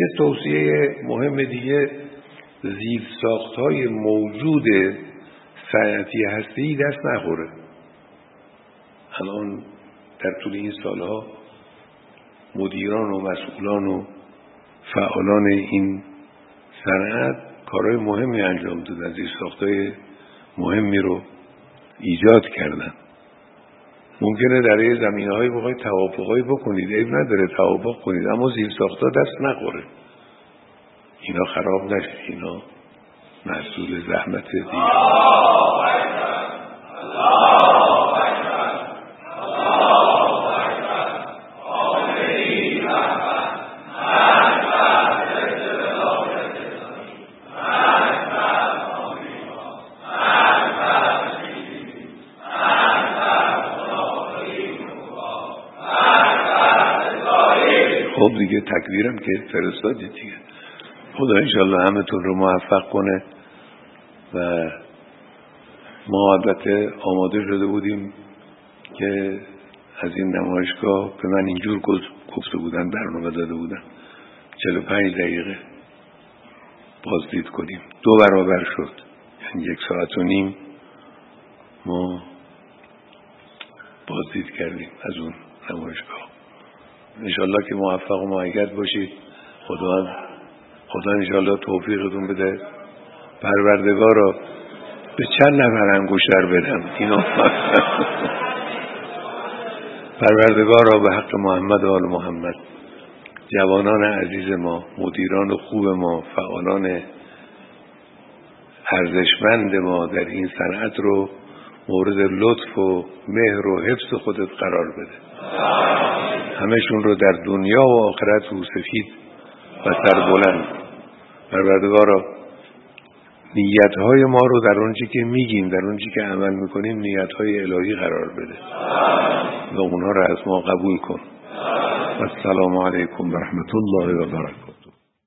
یه توصیه مهم دیگه ساخت های موجود صنعتی هستی دست نخوره. الان در طول این سالها مدیران و مسئولان و فعالان این صنعت کارهای مهمی انجام دادن زیر ساختای مهمی رو ایجاد کردن. ممکنه در یه زمینه های بخواید توافقهایی بکنید. عیب نداره توافق کنید. اما زیر ساختا دست نخوره. اینا خراب نشه اینا محصول زحمت دیگه خب دیگه تکبیرم که فرستادید دیگه. خدا انشالله همتون رو موفق کنه و ما البته آماده شده بودیم که از این نمایشگاه به من اینجور گفته بودن برنامه داده بودن. 45 دقیقه بازدید کنیم. دو برابر شد. یعنی یک ساعت و نیم ما بازدید کردیم از اون نمایشگاه. انشالله که موفق و معید باشید. خدا خدا انشالله توفیقتون بده. پروردگار را به چند نفر انگشتر بدم. اینو پروردگار را به حق محمد و آل محمد. جوانان عزیز ما مدیران خوب ما فعالان ارزشمند ما در این صنعت رو مورد لطف و مهر و حفظ خودت قرار بده. همشون رو در دنیا و آخرت رو سفید و سربلند پروردگارا نیتهای ما رو در اونچه که میگیم در اونچه که عمل می‌کنیم نیتهای الهی قرار بده. و اونها رو از ما قبول کن. و السلام علیکم و رحمت الله و برکاته.